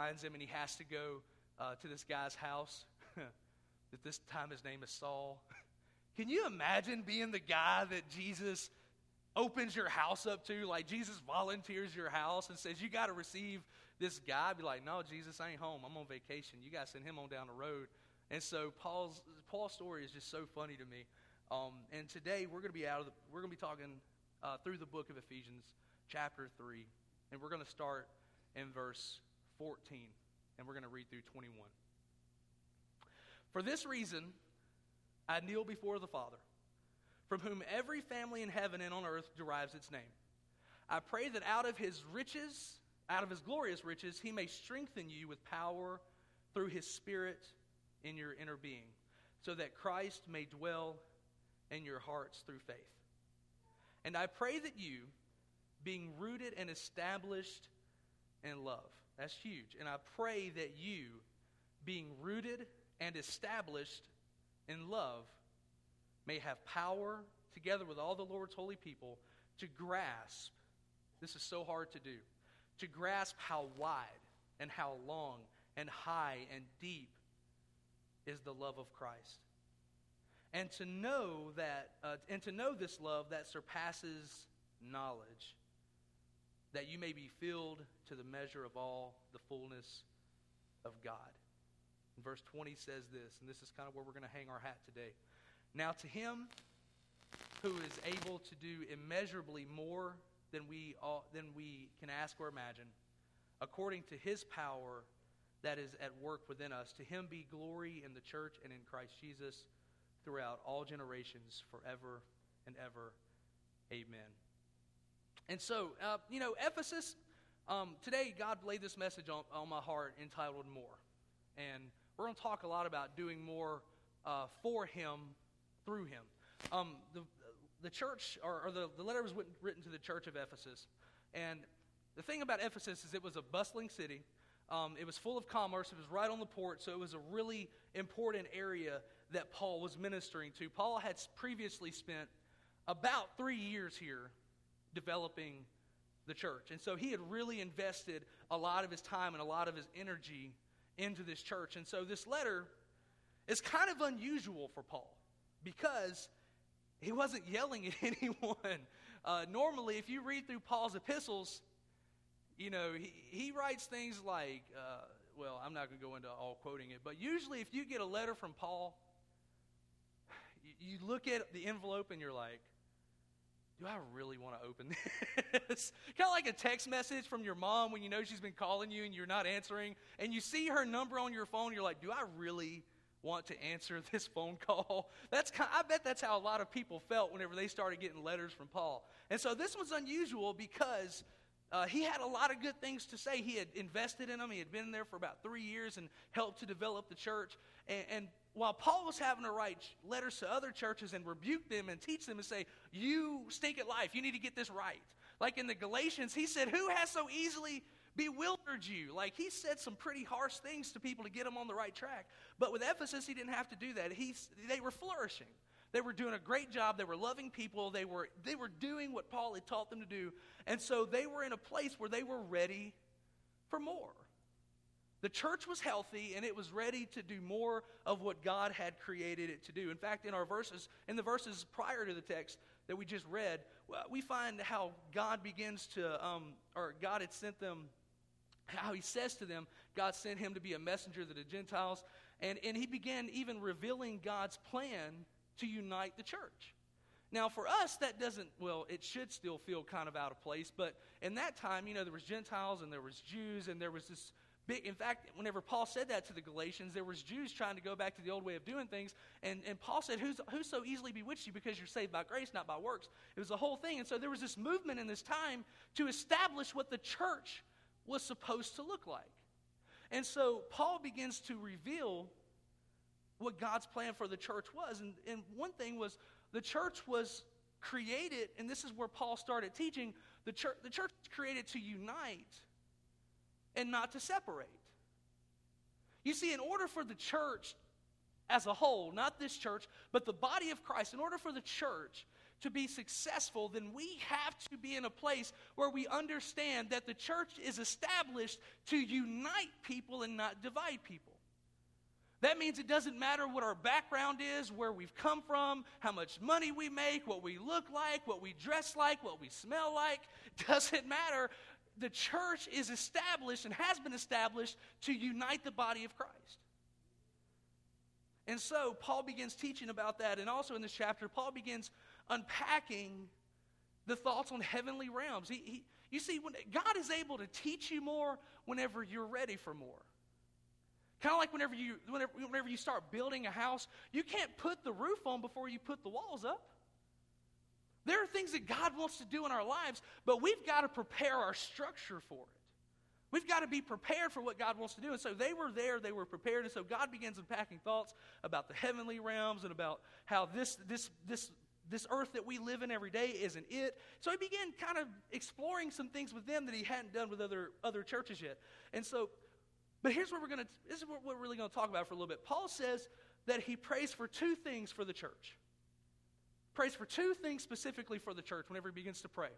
finds him and he has to go uh, to this guy's house. that this time his name is Saul. Can you imagine being the guy that Jesus opens your house up to? Like Jesus volunteers your house and says, You got to receive this guy. Be like, No, Jesus, I ain't home. I'm on vacation. You got to send him on down the road. And so Paul's, Paul's story is just so funny to me. Um, and today we're going to be out of the, we're going to be talking uh, through the book of Ephesians, chapter 3. And we're going to start in verse 14. And we're going to read through 21. For this reason, I kneel before the Father, from whom every family in heaven and on earth derives its name. I pray that out of his riches, out of his glorious riches, he may strengthen you with power through his Spirit in your inner being, so that Christ may dwell in your hearts through faith. And I pray that you, being rooted and established in love, that's huge. And I pray that you, being rooted and established in love, may have power, together with all the Lord's holy people, to grasp this is so hard to do to grasp how wide and how long and high and deep is the love of Christ. And to know that, uh, and to know this love that surpasses knowledge, that you may be filled to the measure of all the fullness of God. And verse 20 says this, and this is kind of where we're going to hang our hat today. Now, to him who is able to do immeasurably more than we, all, than we can ask or imagine, according to his power that is at work within us. To him be glory in the church and in Christ Jesus throughout all generations, forever and ever. Amen. And so, uh, you know, Ephesus, um, today God laid this message on, on my heart entitled More. And we're going to talk a lot about doing more uh, for Him through Him. Um, the, the church, or, or the, the letter was written to the church of Ephesus. And the thing about Ephesus is it was a bustling city. Um, it was full of commerce. It was right on the port, so it was a really important area that Paul was ministering to. Paul had previously spent about three years here developing the church. And so he had really invested a lot of his time and a lot of his energy into this church. And so this letter is kind of unusual for Paul because he wasn't yelling at anyone. Uh, normally, if you read through Paul's epistles, you know, he, he writes things like, uh, well, I'm not going to go into all quoting it, but usually if you get a letter from Paul, you, you look at the envelope and you're like, do I really want to open this? kind of like a text message from your mom when you know she's been calling you and you're not answering, and you see her number on your phone, you're like, do I really want to answer this phone call? That's kind of, I bet that's how a lot of people felt whenever they started getting letters from Paul. And so this was unusual because uh, he had a lot of good things to say. He had invested in them. He had been there for about three years and helped to develop the church. And, and while Paul was having to write letters to other churches and rebuke them and teach them and say, You stink at life. You need to get this right. Like in the Galatians, he said, Who has so easily bewildered you? Like he said some pretty harsh things to people to get them on the right track. But with Ephesus, he didn't have to do that. He, they were flourishing. They were doing a great job. They were loving people. They were, they were doing what Paul had taught them to do. And so they were in a place where they were ready for more. The church was healthy and it was ready to do more of what God had created it to do. In fact, in our verses, in the verses prior to the text that we just read, we find how God begins to, um, or God had sent them, how He says to them, God sent Him to be a messenger to the Gentiles. And, and He began even revealing God's plan to unite the church. Now, for us, that doesn't, well, it should still feel kind of out of place, but in that time, you know, there was Gentiles and there was Jews and there was this in fact, whenever Paul said that to the Galatians, there was Jews trying to go back to the old way of doing things, and, and Paul said, Who's, who so easily bewitched you because you're saved by grace, not by works? It was a whole thing, and so there was this movement in this time to establish what the church was supposed to look like. And so Paul begins to reveal what God's plan for the church was. And, and one thing was the church was created, and this is where Paul started teaching the church, the church was created to unite and not to separate. You see, in order for the church as a whole, not this church, but the body of Christ, in order for the church to be successful, then we have to be in a place where we understand that the church is established to unite people and not divide people. That means it doesn't matter what our background is, where we've come from, how much money we make, what we look like, what we dress like, what we smell like. Doesn't matter. The church is established and has been established to unite the body of Christ. And so Paul begins teaching about that. And also in this chapter, Paul begins unpacking the thoughts on heavenly realms. He, he, you see, when, God is able to teach you more whenever you're ready for more. Kind of like whenever you, whenever, whenever you start building a house, you can't put the roof on before you put the walls up. There are things that God wants to do in our lives, but we've got to prepare our structure for it. We've got to be prepared for what God wants to do. And so they were there, they were prepared. And so God begins unpacking thoughts about the heavenly realms and about how this, this, this, this earth that we live in every day isn't it. So he began kind of exploring some things with them that he hadn't done with other, other churches yet. And so, but here's what we're going to, this is what we're really going to talk about for a little bit. Paul says that he prays for two things for the church. Prays for two things specifically for the church whenever he begins to pray.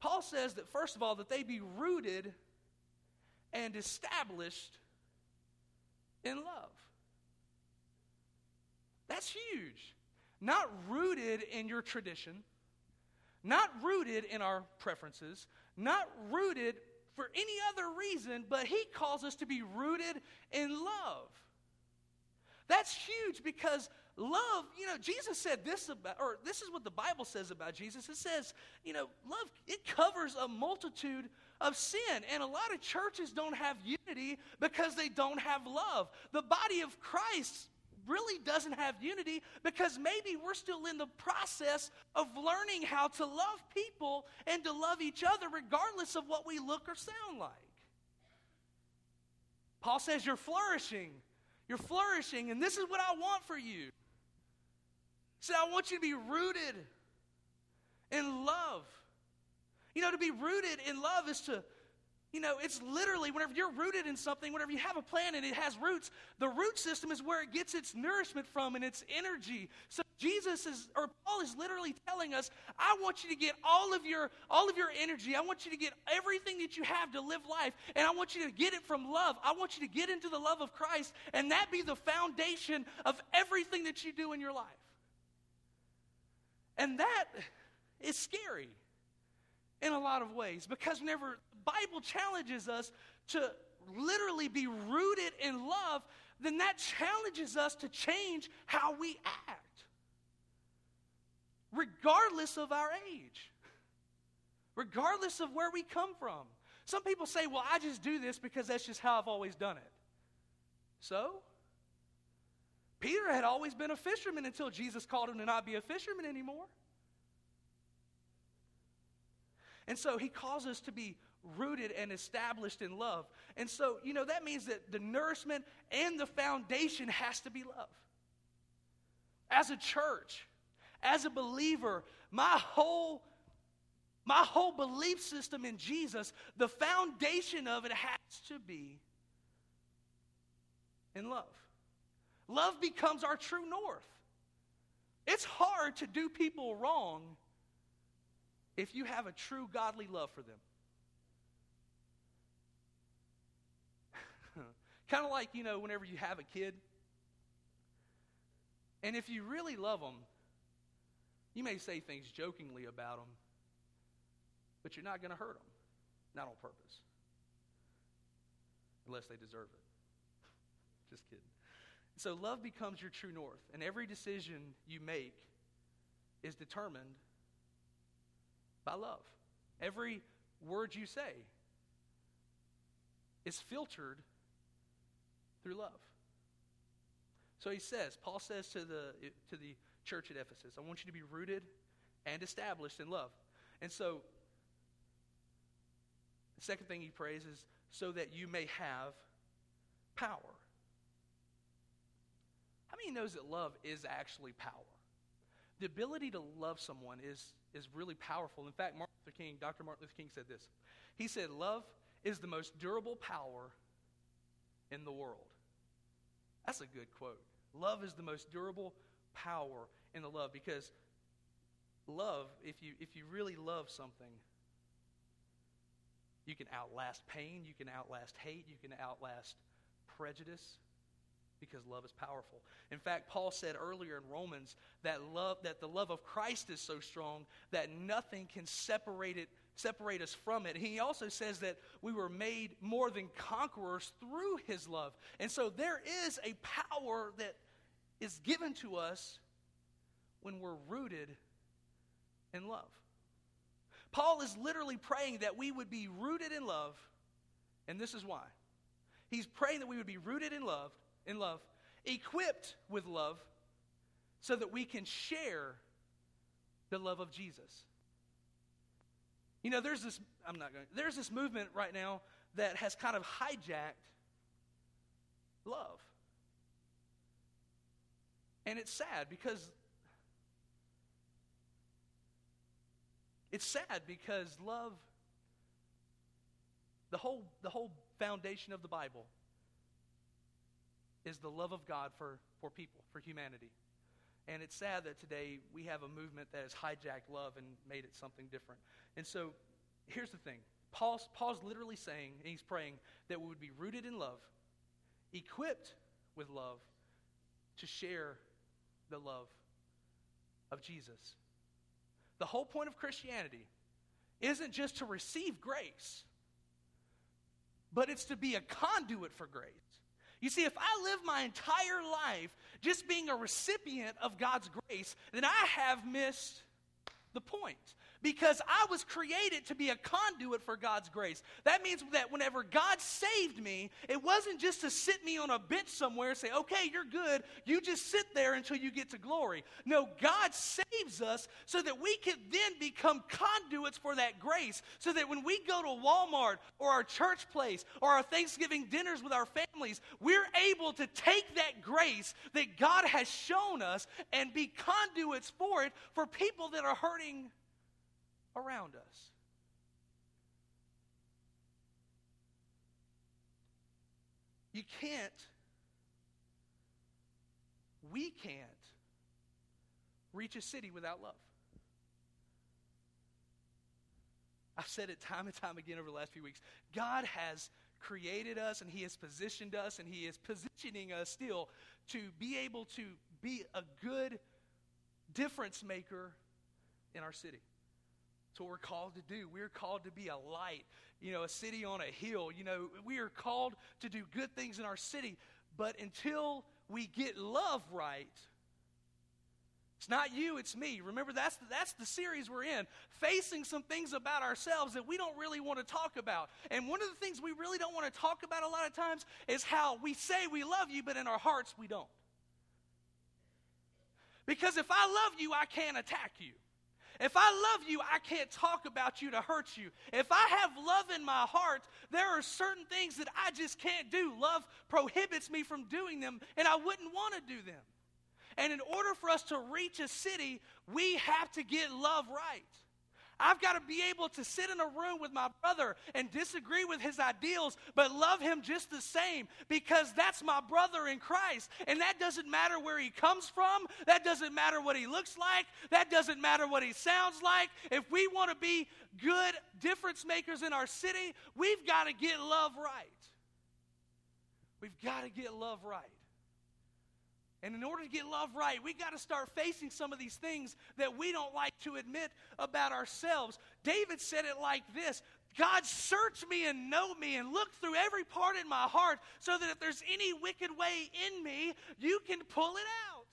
Paul says that, first of all, that they be rooted and established in love. That's huge. Not rooted in your tradition, not rooted in our preferences, not rooted for any other reason, but He calls us to be rooted in love. That's huge because love, you know, Jesus said this about, or this is what the Bible says about Jesus. It says, you know, love, it covers a multitude of sin. And a lot of churches don't have unity because they don't have love. The body of Christ really doesn't have unity because maybe we're still in the process of learning how to love people and to love each other regardless of what we look or sound like. Paul says, You're flourishing. You're flourishing, and this is what I want for you. Said, I want you to be rooted in love. You know, to be rooted in love is to, you know, it's literally whenever you're rooted in something, whenever you have a plant and it has roots, the root system is where it gets its nourishment from and its energy. So Jesus is, or Paul is literally telling us, I want you to get all of your all of your energy. I want you to get everything that you have to live life, and I want you to get it from love. I want you to get into the love of Christ, and that be the foundation of everything that you do in your life. And that is scary in a lot of ways because whenever the Bible challenges us to literally be rooted in love, then that challenges us to change how we act, regardless of our age, regardless of where we come from. Some people say, well, I just do this because that's just how I've always done it. So? Peter had always been a fisherman until Jesus called him to not be a fisherman anymore. And so he calls us to be rooted and established in love. And so, you know, that means that the nourishment and the foundation has to be love. As a church, as a believer, my whole my whole belief system in Jesus, the foundation of it has to be in love. Love becomes our true north. It's hard to do people wrong if you have a true godly love for them. kind of like, you know, whenever you have a kid, and if you really love them, you may say things jokingly about them, but you're not going to hurt them. Not on purpose. Unless they deserve it. Just kidding. So love becomes your true north, and every decision you make is determined by love. Every word you say is filtered through love. So he says, Paul says to the, to the church at Ephesus, I want you to be rooted and established in love. And so, the second thing he prays is so that you may have power. Many knows that love is actually power? The ability to love someone is is really powerful. In fact, Martin Luther King, Dr. Martin Luther King said this. He said, Love is the most durable power in the world. That's a good quote. Love is the most durable power in the love because love, if you, if you really love something, you can outlast pain, you can outlast hate, you can outlast prejudice because love is powerful. In fact, Paul said earlier in Romans that love that the love of Christ is so strong that nothing can separate it separate us from it. He also says that we were made more than conquerors through his love. And so there is a power that is given to us when we're rooted in love. Paul is literally praying that we would be rooted in love, and this is why. He's praying that we would be rooted in love, in love, equipped with love, so that we can share the love of Jesus. You know, there's this I'm not going there's this movement right now that has kind of hijacked love. And it's sad because it's sad because love the whole the whole foundation of the Bible is the love of God for, for people, for humanity. And it's sad that today we have a movement that has hijacked love and made it something different. And so here's the thing Paul's, Paul's literally saying, and he's praying, that we would be rooted in love, equipped with love to share the love of Jesus. The whole point of Christianity isn't just to receive grace, but it's to be a conduit for grace. You see, if I live my entire life just being a recipient of God's grace, then I have missed the point because I was created to be a conduit for God's grace. That means that whenever God saved me, it wasn't just to sit me on a bench somewhere and say, okay, you're good. You just sit there until you get to glory. No, God saves us so that we can then become conduits for that grace. So that when we go to Walmart or our church place or our Thanksgiving dinners with our families, we're able to take that grace that God has shown us and be conduits for it for people that are hurting around us. You can't, we can't reach a city without love. I've said it time and time again over the last few weeks. God has created us and He has positioned us and He is positioning us still to be able to be a good difference maker in our city. That's what we're called to do. We're called to be a light, you know, a city on a hill. You know, we are called to do good things in our city. But until we get love right, it's not you, it's me. Remember, that's that's the series we're in, facing some things about ourselves that we don't really want to talk about. And one of the things we really don't want to talk about a lot of times is how we say we love you, but in our hearts we don't. Because if I love you, I can't attack you. If I love you, I can't talk about you to hurt you. If I have love in my heart, there are certain things that I just can't do. Love prohibits me from doing them, and I wouldn't want to do them. And in order for us to reach a city, we have to get love right. I've got to be able to sit in a room with my brother and disagree with his ideals, but love him just the same because that's my brother in Christ. And that doesn't matter where he comes from, that doesn't matter what he looks like, that doesn't matter what he sounds like. If we want to be good difference makers in our city, we've got to get love right. We've got to get love right. And in order to get love right, we got to start facing some of these things that we don't like to admit about ourselves. David said it like this God, search me and know me and look through every part in my heart so that if there's any wicked way in me, you can pull it out.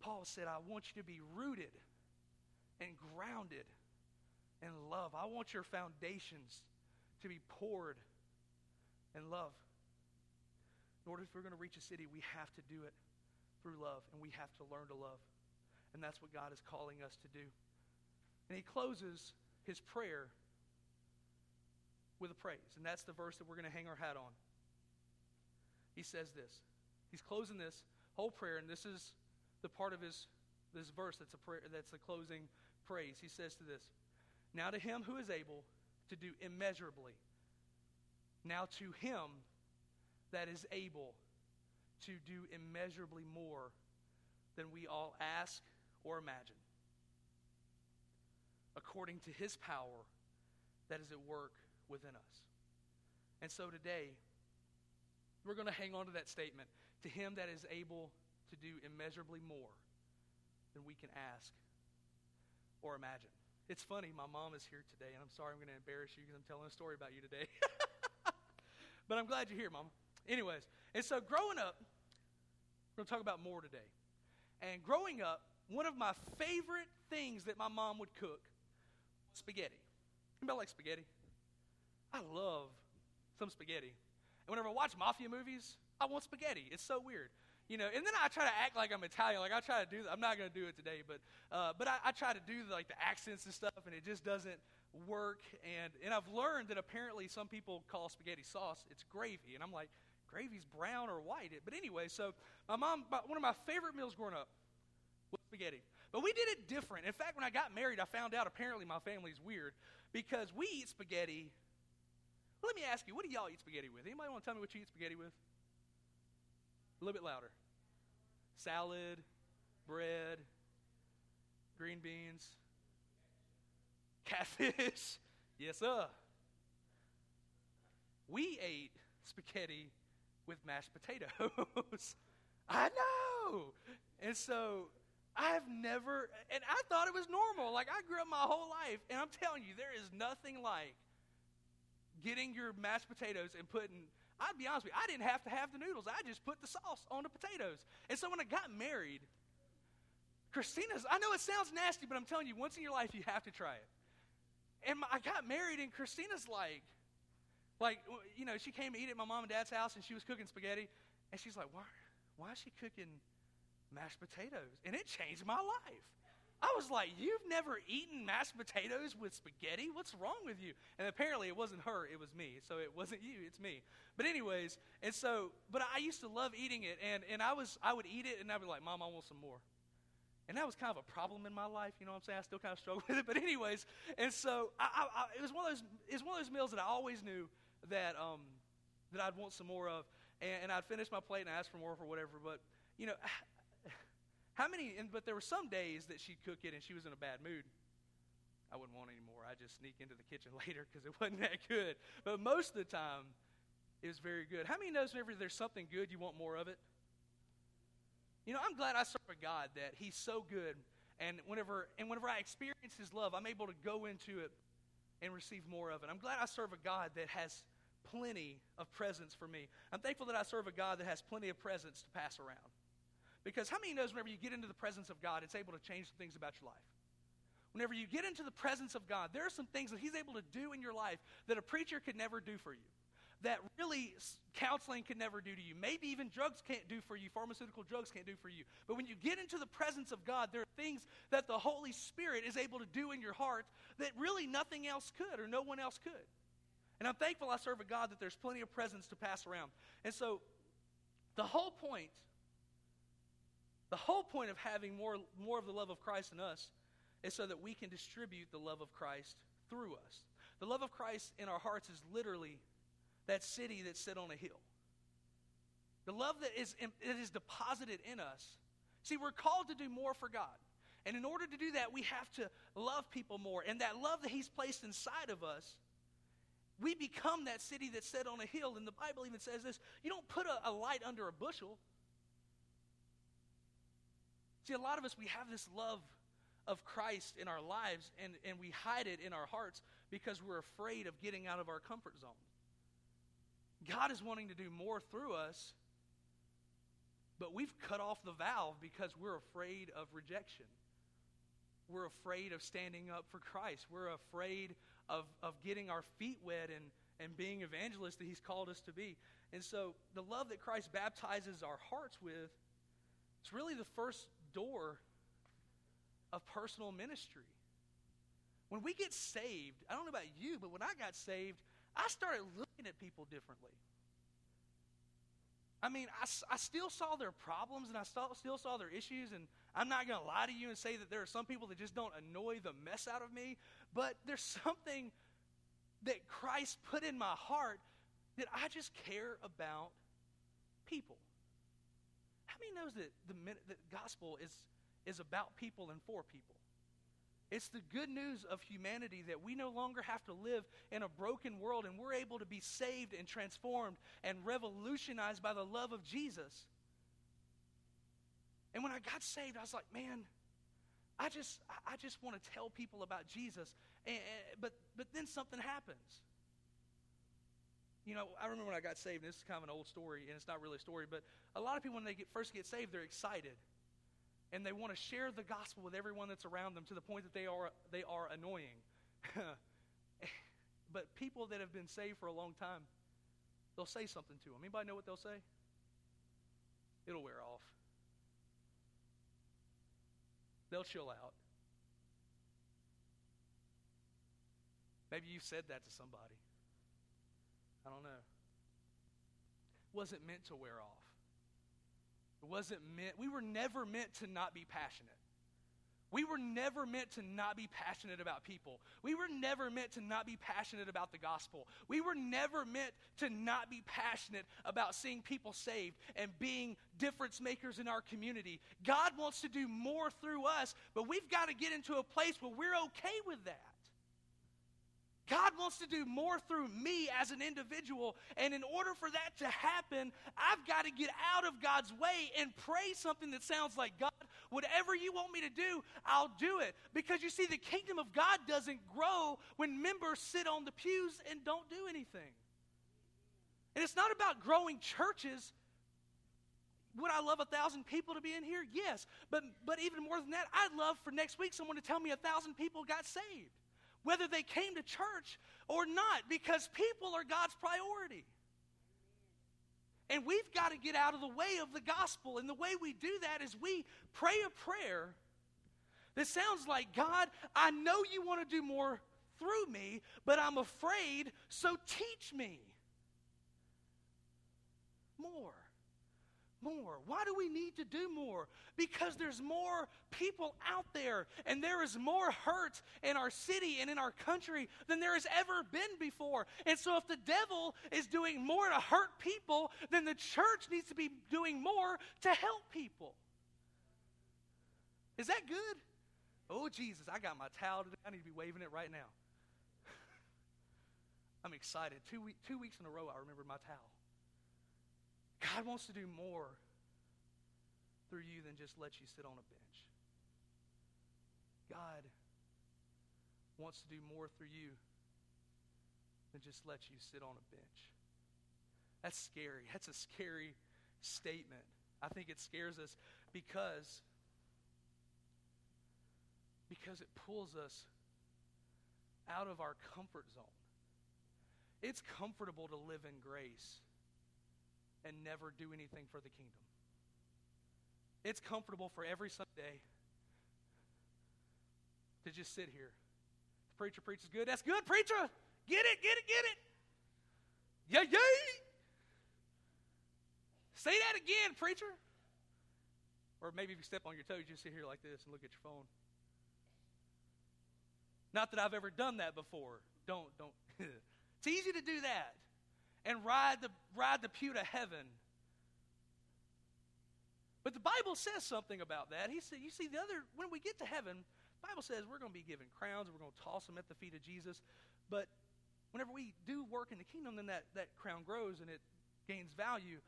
Paul said, I want you to be rooted and grounded in love. I want your foundations to be poured in love. In order if we're going to reach a city, we have to do it through love, and we have to learn to love. And that's what God is calling us to do. And he closes his prayer with a praise. And that's the verse that we're going to hang our hat on. He says this. He's closing this whole prayer, and this is the part of his this verse that's a prayer that's the closing praise. He says to this. Now to him who is able to do immeasurably. Now to him that is able to do immeasurably more than we all ask or imagine, according to his power that is at work within us. And so today, we're going to hang on to that statement to him that is able to do immeasurably more than we can ask or imagine. It's funny, my mom is here today, and I'm sorry I'm going to embarrass you because I'm telling a story about you today. but I'm glad you're here, Mama. Anyways, and so growing up, we're going to talk about more today. And growing up, one of my favorite things that my mom would cook was spaghetti. Anybody like spaghetti? I love some spaghetti. And whenever I watch mafia movies, I want spaghetti. It's so weird. You know, and then I try to act like I'm Italian. Like I try to do. I'm not going to do it today, but uh, but I, I try to do like the accents and stuff, and it just doesn't work. And and I've learned that apparently some people call spaghetti sauce. It's gravy, and I'm like, gravy's brown or white. But anyway, so my mom, one of my favorite meals growing up was spaghetti. But we did it different. In fact, when I got married, I found out apparently my family's weird because we eat spaghetti. Let me ask you, what do y'all eat spaghetti with? Anybody want to tell me what you eat spaghetti with? A little bit louder. Salad, bread, green beans, catfish. yes, sir. We ate spaghetti with mashed potatoes. I know. And so I've never, and I thought it was normal. Like I grew up my whole life, and I'm telling you, there is nothing like getting your mashed potatoes and putting I'd be honest with you, I didn't have to have the noodles. I just put the sauce on the potatoes. And so when I got married, Christina's, I know it sounds nasty, but I'm telling you, once in your life, you have to try it. And my, I got married, and Christina's like, like, you know, she came to eat at my mom and dad's house, and she was cooking spaghetti. And she's like, why, why is she cooking mashed potatoes? And it changed my life. I was like, You've never eaten mashed potatoes with spaghetti? What's wrong with you? And apparently it wasn't her, it was me. So it wasn't you, it's me. But, anyways, and so, but I used to love eating it. And, and I, was, I would eat it and I'd be like, Mom, I want some more. And that was kind of a problem in my life, you know what I'm saying? I still kind of struggle with it. But, anyways, and so I, I, I, it, was one of those, it was one of those meals that I always knew that, um, that I'd want some more of. And, and I'd finish my plate and ask for more for whatever. But, you know, how many, and, but there were some days that she'd cook it and she was in a bad mood. I wouldn't want any more. I'd just sneak into the kitchen later because it wasn't that good. But most of the time, it was very good. How many knows whenever there's something good, you want more of it? You know, I'm glad I serve a God that He's so good, and whenever and whenever I experience His love, I'm able to go into it and receive more of it. I'm glad I serve a God that has plenty of presence for me. I'm thankful that I serve a God that has plenty of presence to pass around. Because how many knows whenever you get into the presence of God, it's able to change things about your life? Whenever you get into the presence of God, there are some things that He's able to do in your life that a preacher could never do for you. That really counseling can never do to you. Maybe even drugs can't do for you, pharmaceutical drugs can't do for you. But when you get into the presence of God, there are things that the Holy Spirit is able to do in your heart that really nothing else could or no one else could. And I'm thankful I serve a God that there's plenty of presence to pass around. And so the whole point the whole point of having more, more of the love of Christ in us is so that we can distribute the love of Christ through us. The love of Christ in our hearts is literally that city that's set on a hill. The love that is, that is deposited in us. See, we're called to do more for God. And in order to do that, we have to love people more. And that love that He's placed inside of us, we become that city that's set on a hill. And the Bible even says this you don't put a, a light under a bushel, See, a lot of us, we have this love of Christ in our lives, and, and we hide it in our hearts because we're afraid of getting out of our comfort zone. God is wanting to do more through us, but we've cut off the valve because we're afraid of rejection. We're afraid of standing up for Christ. We're afraid of, of getting our feet wet and, and being evangelists that He's called us to be. And so, the love that Christ baptizes our hearts with, it's really the first door of personal ministry. When we get saved, I don't know about you, but when I got saved, I started looking at people differently. I mean, I, I still saw their problems and I still, still saw their issues, and I'm not going to lie to you and say that there are some people that just don't annoy the mess out of me, but there's something that Christ put in my heart that I just care about people. How many knows that the, gospel is, is about people and for people? It's the good news of humanity that we no longer have to live in a broken world and we're able to be saved and transformed and revolutionized by the love of Jesus. And when I got saved, I was like, man, I just, I just want to tell people about Jesus. And, but, but then something happens. You know, I remember when I got saved, and this is kind of an old story, and it's not really a story, but a lot of people, when they get, first get saved, they're excited and they want to share the gospel with everyone that's around them to the point that they are, they are annoying. but people that have been saved for a long time, they'll say something to them. Anybody know what they'll say? It'll wear off. They'll chill out. Maybe you've said that to somebody. I don't know. Wasn't meant to wear off. It wasn't meant, we were never meant to not be passionate. We were never meant to not be passionate about people. We were never meant to not be passionate about the gospel. We were never meant to not be passionate about seeing people saved and being difference makers in our community. God wants to do more through us, but we've got to get into a place where we're okay with that. God wants to do more through me as an individual. And in order for that to happen, I've got to get out of God's way and pray something that sounds like God, whatever you want me to do, I'll do it. Because you see, the kingdom of God doesn't grow when members sit on the pews and don't do anything. And it's not about growing churches. Would I love a thousand people to be in here? Yes. But, but even more than that, I'd love for next week someone to tell me a thousand people got saved whether they came to church or not, because people are God's priority. And we've got to get out of the way of the gospel. And the way we do that is we pray a prayer that sounds like God, I know you want to do more through me, but I'm afraid, so teach me more more. Why do we need to do more? Because there's more people out there, and there is more hurt in our city and in our country than there has ever been before. And so, if the devil is doing more to hurt people, then the church needs to be doing more to help people. Is that good? Oh, Jesus, I got my towel today. I need to be waving it right now. I'm excited. Two, week, two weeks in a row, I remember my towel. God wants to do more through you than just let you sit on a bench. God wants to do more through you than just let you sit on a bench. That's scary. That's a scary statement. I think it scares us because because it pulls us out of our comfort zone. It's comfortable to live in grace and never do anything for the kingdom. It's comfortable for every Sunday to just sit here. The preacher preaches good. That's good, preacher. Get it, get it, get it. Yay, yay. Say that again, preacher. Or maybe if you step on your toes, you just sit here like this and look at your phone. Not that I've ever done that before. Don't, don't. it's easy to do that and ride the, ride the pew to heaven. But the Bible says something about that. He said, you see, the other, when we get to heaven, Bible says we're going to be given crowns we're going to toss them at the feet of Jesus. But whenever we do work in the kingdom, then that, that crown grows and it gains value.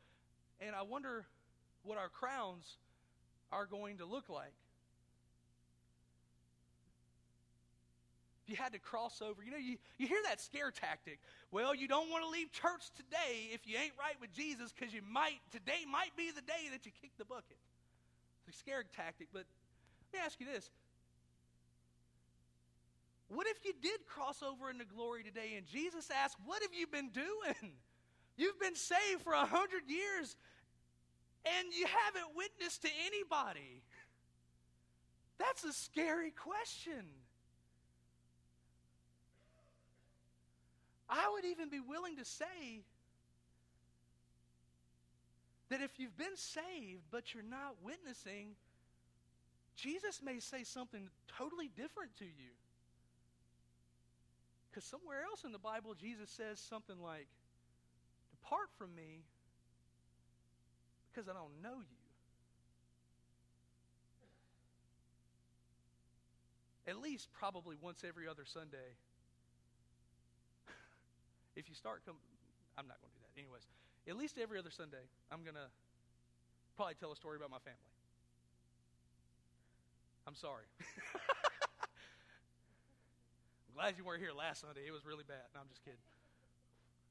And I wonder what our crowns are going to look like. You had to cross over. You know, you, you hear that scare tactic. Well, you don't want to leave church today if you ain't right with Jesus because you might, today might be the day that you kick the bucket. It's a scare tactic. But let me ask you this. What if you did cross over into glory today and Jesus asked, What have you been doing? You've been saved for a hundred years and you haven't witnessed to anybody. That's a scary question. would even be willing to say that if you've been saved but you're not witnessing, Jesus may say something totally different to you. Because somewhere else in the Bible, Jesus says something like, Depart from me because I don't know you. At least probably once every other Sunday, if you start, com- I'm not going to do that. Anyways, at least every other Sunday, I'm going to probably tell a story about my family. I'm sorry. I'm glad you weren't here last Sunday. It was really bad. No, I'm just kidding.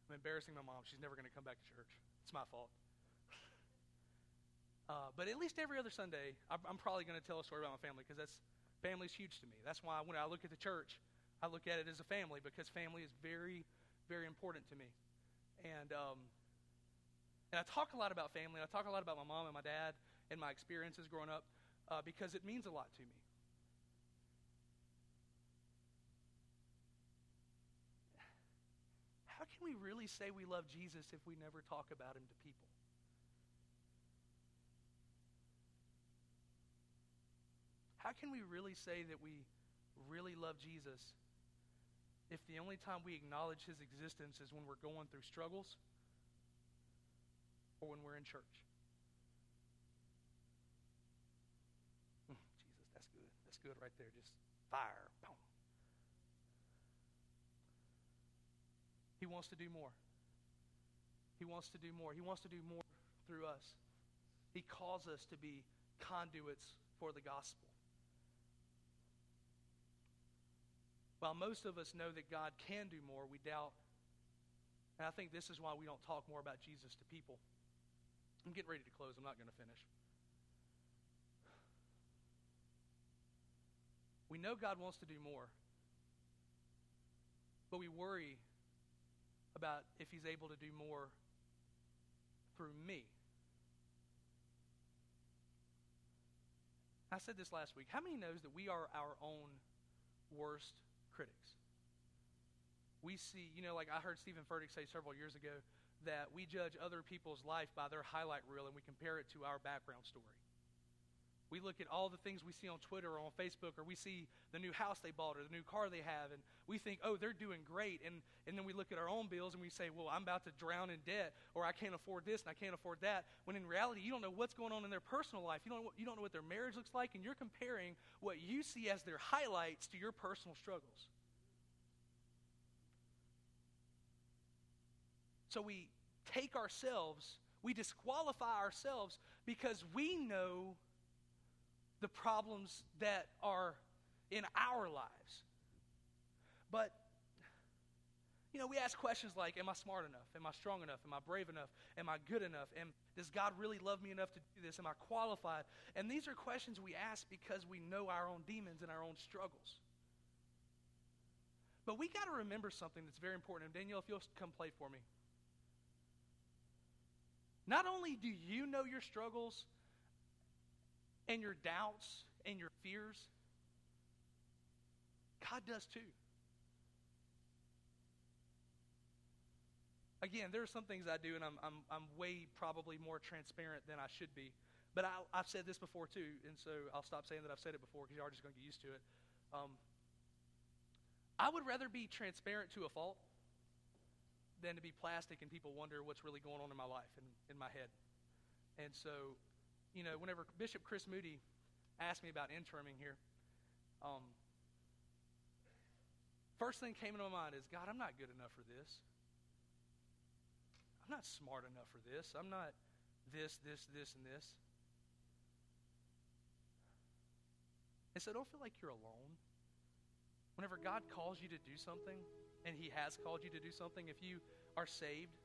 I'm embarrassing my mom. She's never going to come back to church. It's my fault. Uh, but at least every other Sunday, I'm, probably going to tell a story about my family because that's family's huge to me. That's why when I look at the church, I look at it as a family because family is very, very important to me. And um, and I talk a lot about family. I talk a lot about my mom and my dad and my experiences growing up uh, because it means a lot to me. How can we really say we love Jesus if we never talk about him to people? How can we really say that we really love Jesus if the only time we acknowledge his existence is when we're going through struggles or when we're in church? Hmm, Jesus, that's good. That's good right there. Just fire. Boom. He wants to do more. He wants to do more. He wants to do more through us. He calls us to be conduits for the gospel. While most of us know that God can do more, we doubt. And I think this is why we don't talk more about Jesus to people. I'm getting ready to close. I'm not going to finish. We know God wants to do more, but we worry about if He's able to do more through me. I said this last week. How many knows that we are our own worst critics. We see, you know, like I heard Steven Furtick say several years ago that we judge other people's life by their highlight reel and we compare it to our background story. We look at all the things we see on Twitter or on Facebook, or we see the new house they bought or the new car they have, and we think, oh, they're doing great. And, and then we look at our own bills and we say, well, I'm about to drown in debt, or I can't afford this and I can't afford that. When in reality, you don't know what's going on in their personal life. You don't, know, you don't know what their marriage looks like, and you're comparing what you see as their highlights to your personal struggles. So we take ourselves, we disqualify ourselves because we know the problems that are in our lives. But, you know, we ask questions like Am I smart enough? Am I strong enough? Am I brave enough? Am I good enough? Am, does God really love me enough to do this? Am I qualified? And these are questions we ask because we know our own demons and our own struggles. But we got to remember something that's very important. And if you'll come play for me. Not only do you know your struggles and your doubts and your fears, God does too. Again, there are some things I do, and I'm, I'm, I'm way probably more transparent than I should be. But I, have said this before too, and so I'll stop saying that I've said it before because you are just going to get used to it. Um, I would rather be transparent to a fault than to be plastic and people wonder what's really going on in my life and in my head. And so you know, whenever Bishop Chris Moody asked me about interiming here, um, first thing came into my mind is, God, I'm not good enough for this. I'm not smart enough for this. I'm not this, this, this, and this. And so don't feel like you're alone. Whenever God calls you to do something, and He has called you to do something, if you are saved,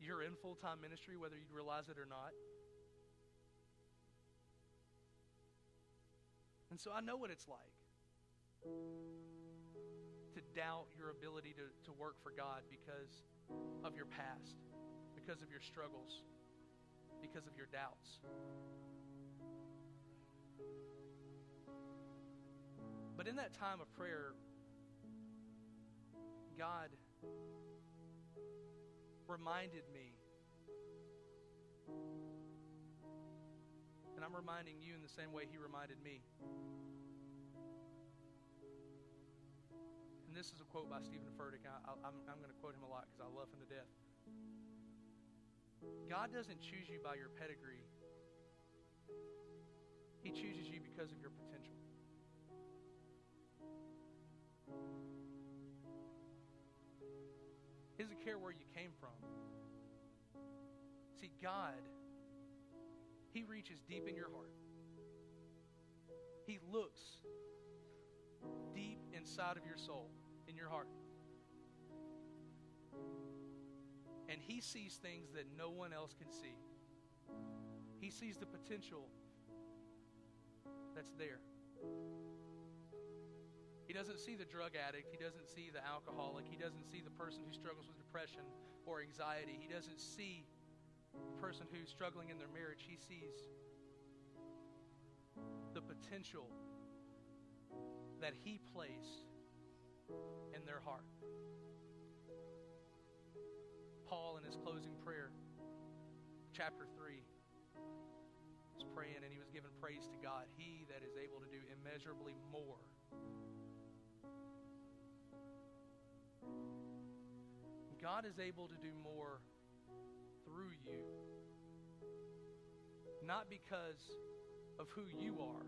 you're in full time ministry, whether you realize it or not. And so I know what it's like to doubt your ability to, to work for God because of your past, because of your struggles, because of your doubts. But in that time of prayer, God reminded me. And I'm reminding you in the same way He reminded me. And this is a quote by Steven Furtick. I, am going to quote him a lot because I love him to death. God doesn't choose you by your pedigree, He chooses you because of your potential. Doesn't care where you came from. See, God, He reaches deep in your heart. He looks deep inside of your soul, in your heart. And He sees things that no one else can see. He sees the potential that's there. He doesn't see the drug addict. He doesn't see the alcoholic. He doesn't see the person who struggles with depression or anxiety. He doesn't see the person who's struggling in their marriage. He sees the potential that He placed in their heart. Paul, in his closing prayer, chapter 3, was praying and he was giving praise to God. He that is able to do immeasurably more God is able to do more through you. Not because of who you are,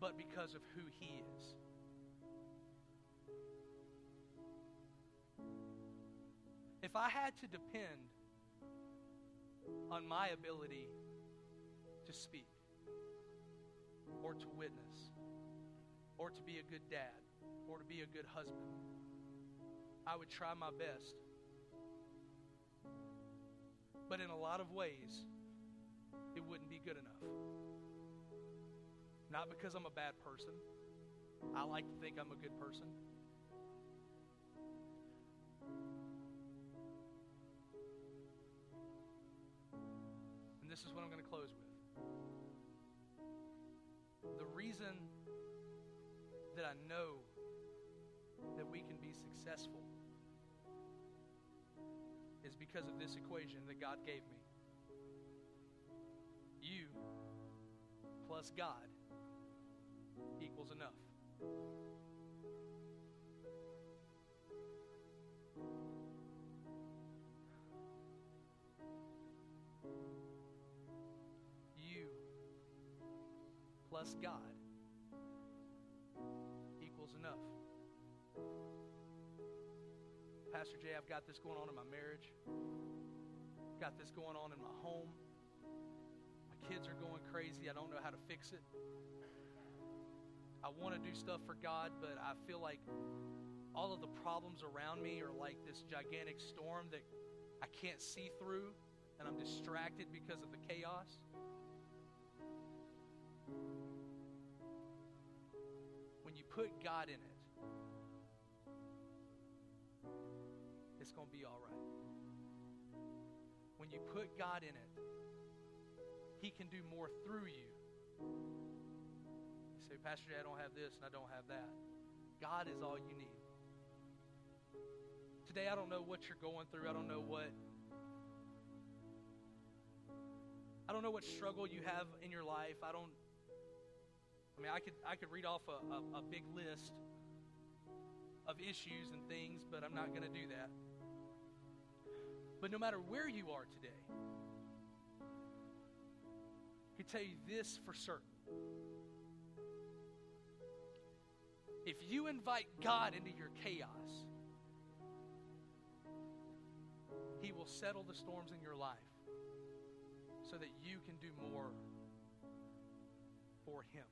but because of who He is. If I had to depend on my ability to speak, or to witness, or to be a good dad, or to be a good husband, I would try my best. But in a lot of ways, it wouldn't be good enough. Not because I'm a bad person. I like to think I'm a good person. And this is what I'm going to close with. The reason that I know that we can be successful because of this equation that God gave me. You plus God equals enough. You plus God Pastor Jay, I've got this going on in my marriage. I've Got this going on in my home. My kids are going crazy. I don't know how to fix it. I want to do stuff for God, but I feel like all of the problems around me are like this gigantic storm that I can't see through, and I'm distracted because of the chaos. When you put God in it, it's going to be all right. When you put God in it, He can do more through you. You say, Pastor Jay, I don't have this and I don't have that. God is all you need. Today, I don't know what you're going through. I don't know what. I don't know what struggle you have in your life. I don't. I mean, I could I could read off a, a, a big list of issues and things, but I'm not going to do that. But no matter where you are today, I can tell you this for certain. If you invite God into your chaos, He will settle the storms in your life so that you can do more for Him.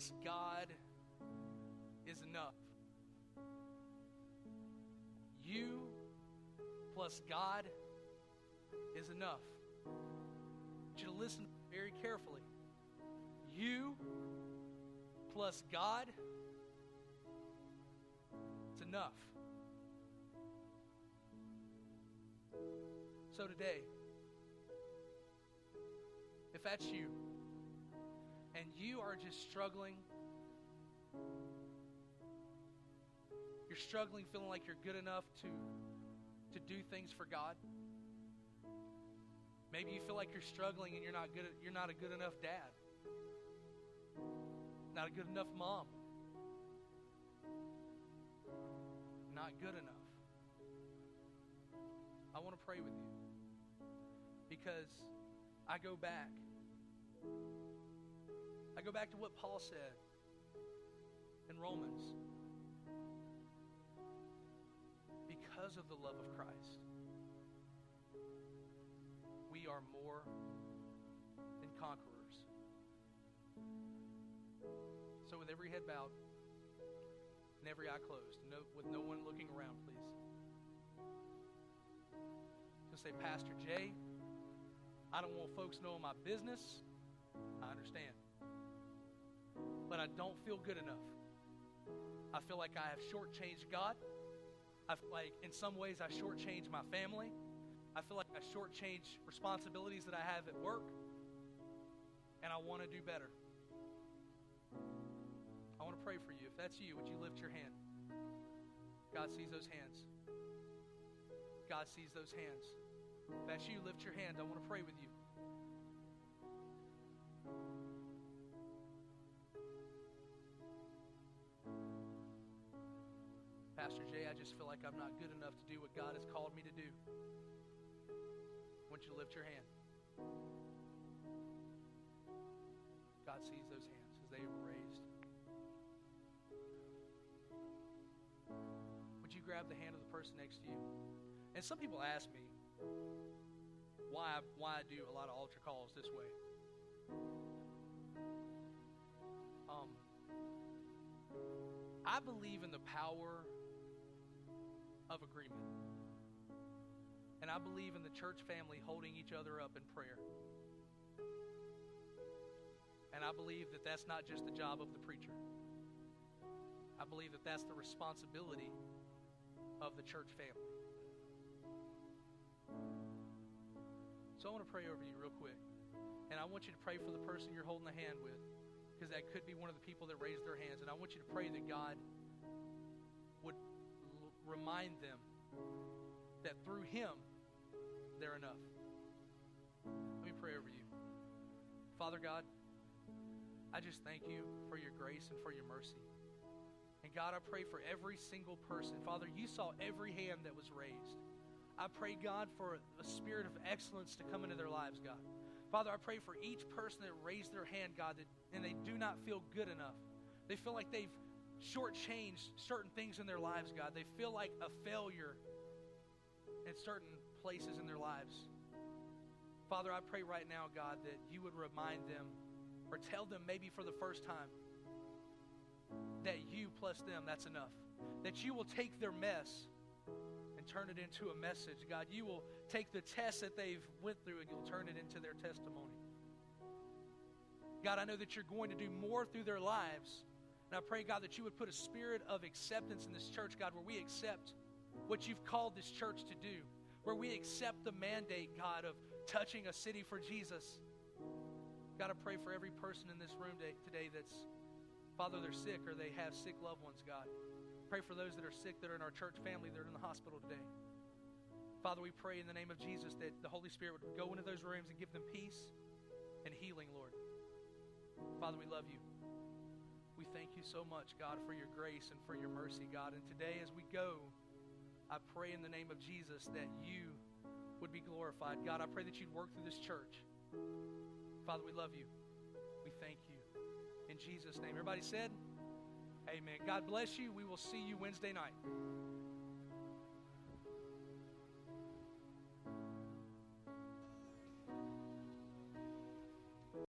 Plus God is enough. You plus God is enough. Want you listen very carefully. You plus God it's enough. So today, if that's you, and you are just struggling, you're struggling feeling like you're good enough to, to do things for God. Maybe you feel like you're struggling and you're not good you're not a good enough dad. Not a good enough mom. Not good enough. I want to pray with you because I go back. I go back to what Paul said in Romans. Because of the love of Christ, we are more than conquerors. So, with every head bowed and every eye closed, no, with no one looking around, please. Just say, Pastor Jay, I don't want folks knowing my business. I understand. But I don't feel good enough. I feel like I have shortchanged God. I feel like in some ways I shortchanged my family. I feel like I shortchanged responsibilities that I have at work. And I want to do better. I want to pray for you. If that's you, would you lift your hand? God sees those hands. God sees those hands. If that's you, lift your hand. I want to pray with you. Pastor Jay, I just feel like I'm not good enough to do what God has called me to do. I want you to lift your hand. God sees those hands as they were raised. Would you grab the hand of the person next to you? And some people ask me why, why I do a lot of altar calls this way. Um, I believe in the power of agreement. And I believe in the church family holding each other up in prayer. And I believe that that's not just the job of the preacher. I believe that that's the responsibility of the church family. So I want to pray over you real quick. And I want you to pray for the person you're holding the hand with, because that could be one of the people that raised their hands. And I want you to pray that God remind them that through Him, they're enough. Let me pray over you. Father God, I just thank you for your grace and for your mercy. And God, I pray for every single person. Father, you saw every hand that was raised. I pray, God, for a spirit of excellence to come into their lives, God. Father, I pray for each person that raised their hand, God, that, and they do not feel good enough. They feel like they've shortchanged certain things in their lives, God. They feel like a failure in certain places in their lives. Father, I pray right now, God, that you would remind them or tell them maybe for the first time that you plus them, that's enough. That you will take their mess and turn it into a message. God, you will take the test that they've went through and you'll turn it into their testimony. God, I know that you're going to do more through their lives. And I pray, God, that you would put a spirit of acceptance in this church, God, where we accept what you've called this church to do, where we accept the mandate, God, of touching a city for Jesus. God, I pray for every person in this room today that's, Father, they're sick or they have sick loved ones, God. Pray for those that are sick that are in our church family that are in the hospital today. Father, we pray in the name of Jesus that the Holy Spirit would go into those rooms and give them peace and healing, Lord. Father, we love you. We thank you so much, God, for your grace and for your mercy, God. And today, as we go, I pray in the name of Jesus that you would be glorified. God, I pray that you'd work through this church. Father, we love you. We thank you. In Jesus' name. Everybody said, Amen. God bless you. We will see you Wednesday night.